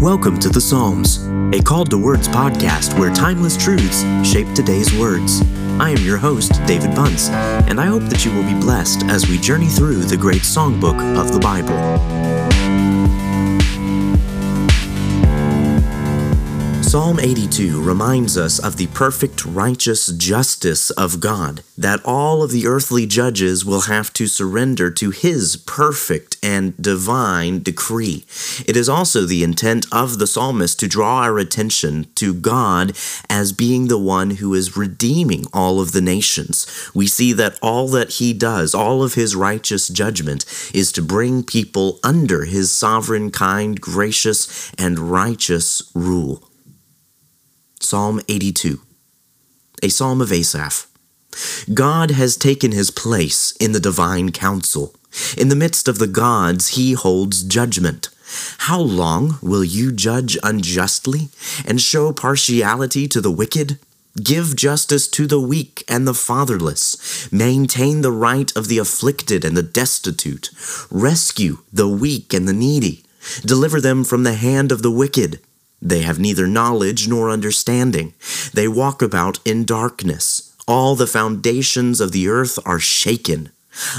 Welcome to the Psalms, a Call to Words podcast where timeless truths shape today's words. I am your host, David Bunce, and I hope that you will be blessed as we journey through the great songbook of the Bible. Psalm 82 reminds us of the perfect righteous justice of God, that all of the earthly judges will have to surrender to His perfect and divine decree. It is also the intent of the psalmist to draw our attention to God as being the one who is redeeming all of the nations. We see that all that He does, all of His righteous judgment, is to bring people under His sovereign, kind, gracious, and righteous rule. Psalm 82, a psalm of Asaph. God has taken his place in the divine council. In the midst of the gods, he holds judgment. How long will you judge unjustly and show partiality to the wicked? Give justice to the weak and the fatherless. Maintain the right of the afflicted and the destitute. Rescue the weak and the needy. Deliver them from the hand of the wicked. They have neither knowledge nor understanding. They walk about in darkness. All the foundations of the earth are shaken.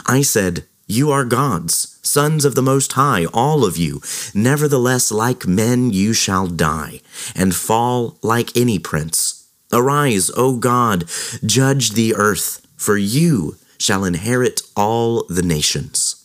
I said, You are gods, sons of the Most High, all of you. Nevertheless, like men you shall die, and fall like any prince. Arise, O God, judge the earth, for you shall inherit all the nations.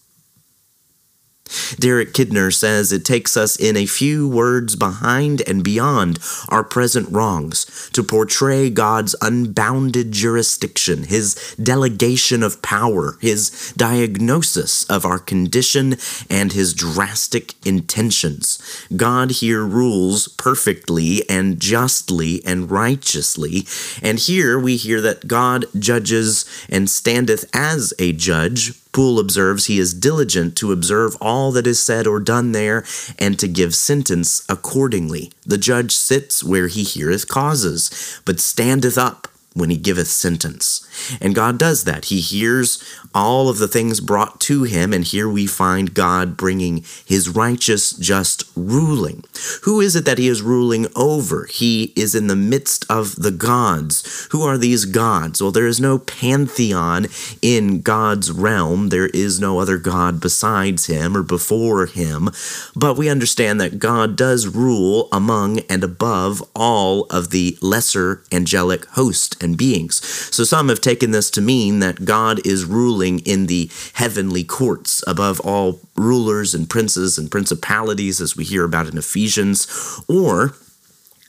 Derek Kidner says it takes us in a few words behind and beyond our present wrongs to portray God's unbounded jurisdiction, his delegation of power, his diagnosis of our condition, and his drastic intentions. God here rules perfectly and justly and righteously, and here we hear that God judges and standeth as a judge Poole observes he is diligent to observe all that is said or done there, and to give sentence accordingly. The judge sits where he heareth causes, but standeth up when he giveth sentence. And God does that. He hears all of the things brought to him, and here we find God bringing his righteous, just ruling. Who is it that he is ruling over? He is in the midst of the gods. Who are these gods? Well, there is no pantheon in God's realm, there is no other God besides him or before him, but we understand that God does rule among and above all of the lesser angelic host and beings. So some have taken this to mean that God is ruling in the heavenly courts above all rulers and princes and principalities, as we hear about in Ephesians, or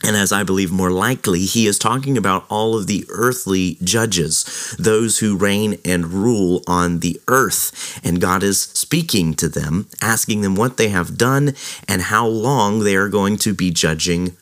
and as I believe more likely, he is talking about all of the earthly judges, those who reign and rule on the earth. And God is speaking to them, asking them what they have done and how long they are going to be judging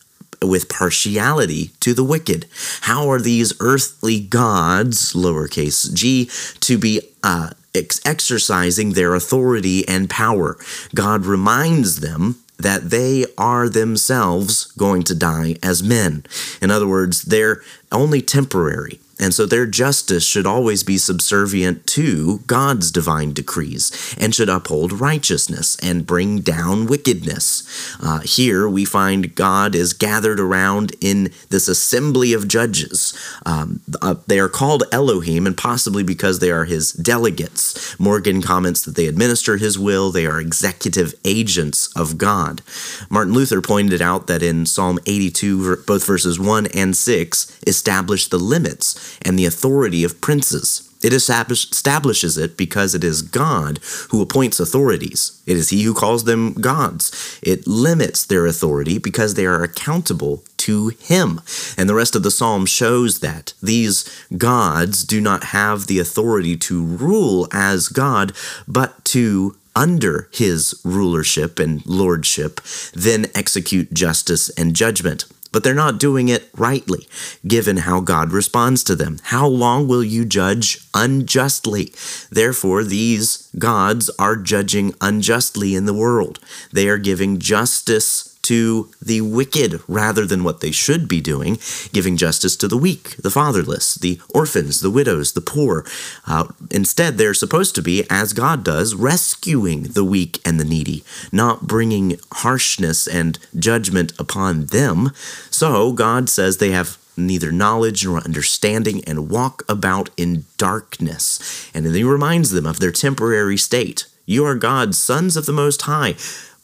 with partiality to the wicked. How are these earthly gods, lowercase g, to be uh, ex- exercising their authority and power? God reminds them that they are themselves going to die as men. In other words, they're only temporary. And so their justice should always be subservient to God's divine decrees and should uphold righteousness and bring down wickedness. Uh, here we find God is gathered around in this assembly of judges. Um, uh, they are called Elohim, and possibly because they are his delegates. Morgan comments that they administer his will, they are executive agents of God. Martin Luther pointed out that in Psalm 82, both verses 1 and 6 establish the limits and the authority of princes. It establishes it because it is God who appoints authorities. It is He who calls them gods. It limits their authority because they are accountable to Him. And the rest of the psalm shows that these gods do not have the authority to rule as God, but to under his rulership and lordship, then execute justice and judgment but they're not doing it rightly, given how God responds to them. How long will you judge unjustly? Therefore, these gods are judging unjustly in the world. They are giving justice to the wicked rather than what they should be doing, giving justice to the weak, the fatherless, the orphans, the widows, the poor. Uh, instead, they're supposed to be, as God does, rescuing the weak and the needy, not bringing harshness and judgment upon them. So, God says they have neither knowledge nor understanding and walk about in darkness. And then he reminds them of their temporary state. You are God's sons of the Most High.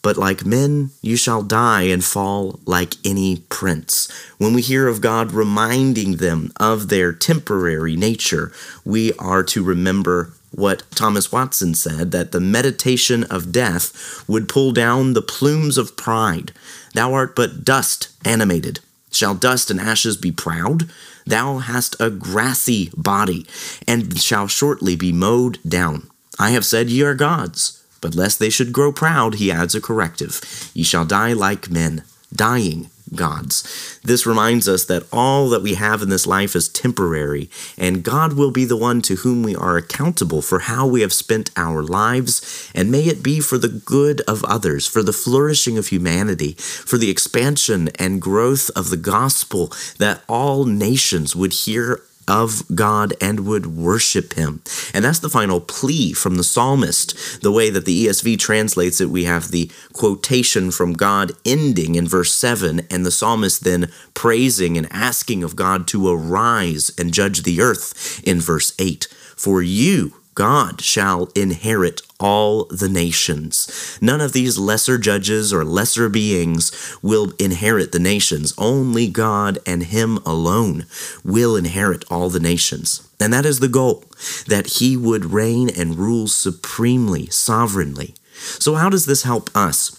But like men, you shall die and fall like any prince. When we hear of God reminding them of their temporary nature, we are to remember what Thomas Watson said that the meditation of death would pull down the plumes of pride. Thou art but dust animated. Shall dust and ashes be proud? Thou hast a grassy body, and shall shortly be mowed down. I have said ye are gods. But lest they should grow proud, he adds a corrective Ye shall die like men, dying gods. This reminds us that all that we have in this life is temporary, and God will be the one to whom we are accountable for how we have spent our lives, and may it be for the good of others, for the flourishing of humanity, for the expansion and growth of the gospel, that all nations would hear of God and would worship him. And that's the final plea from the psalmist. The way that the ESV translates it, we have the quotation from God ending in verse 7, and the psalmist then praising and asking of God to arise and judge the earth in verse 8. For you, God shall inherit all the nations. None of these lesser judges or lesser beings will inherit the nations. Only God and Him alone will inherit all the nations. And that is the goal, that He would reign and rule supremely, sovereignly. So, how does this help us?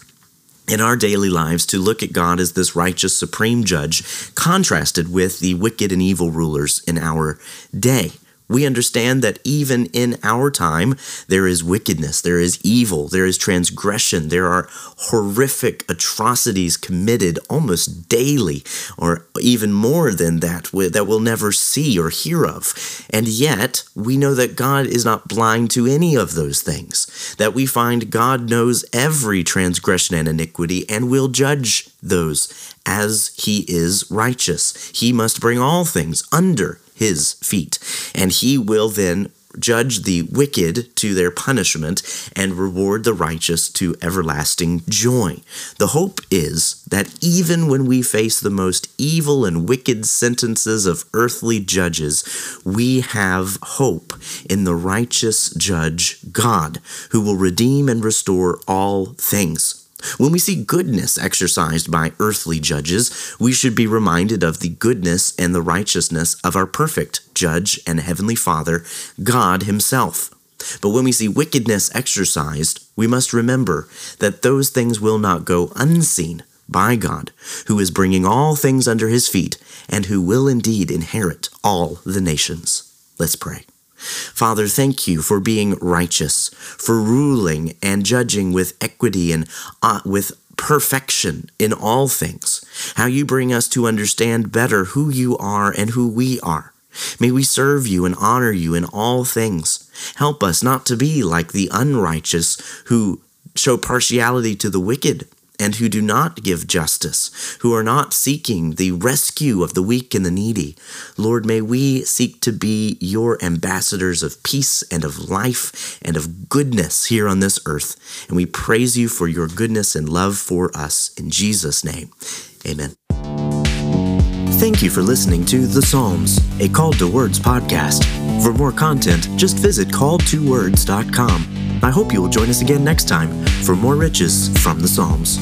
in our daily lives to look at God as this righteous supreme judge, contrasted with the wicked and evil rulers in our day. We understand that even in our time, there is wickedness, there is evil, there is transgression, there are horrific atrocities committed almost daily, or even more than that, that we'll never see or hear of. And yet, we know that God is not blind to any of those things, that we find God knows every transgression and iniquity and will judge those as he is righteous. He must bring all things under his feet. And he will then judge the wicked to their punishment and reward the righteous to everlasting joy. The hope is that even when we face the most evil and wicked sentences of earthly judges, we have hope in the righteous judge God, who will redeem and restore all things. When we see goodness exercised by earthly judges, we should be reminded of the goodness and the righteousness of our perfect judge and heavenly Father, God Himself. But when we see wickedness exercised, we must remember that those things will not go unseen by God, who is bringing all things under His feet and who will indeed inherit all the nations. Let's pray. Father, thank you for being righteous, for ruling and judging with equity and uh, with perfection in all things. How you bring us to understand better who you are and who we are. May we serve you and honor you in all things. Help us not to be like the unrighteous who show partiality to the wicked, and who do not give justice, who are not seeking the rescue of the weak and the needy. Lord, may we seek to be your ambassadors of peace and of life and of goodness here on this earth. And we praise you for your goodness and love for us. In Jesus' name, amen. Thank you for listening to The Psalms, a Call to Words podcast. For more content, just visit calltowords.com. I hope you will join us again next time for more riches from the Psalms.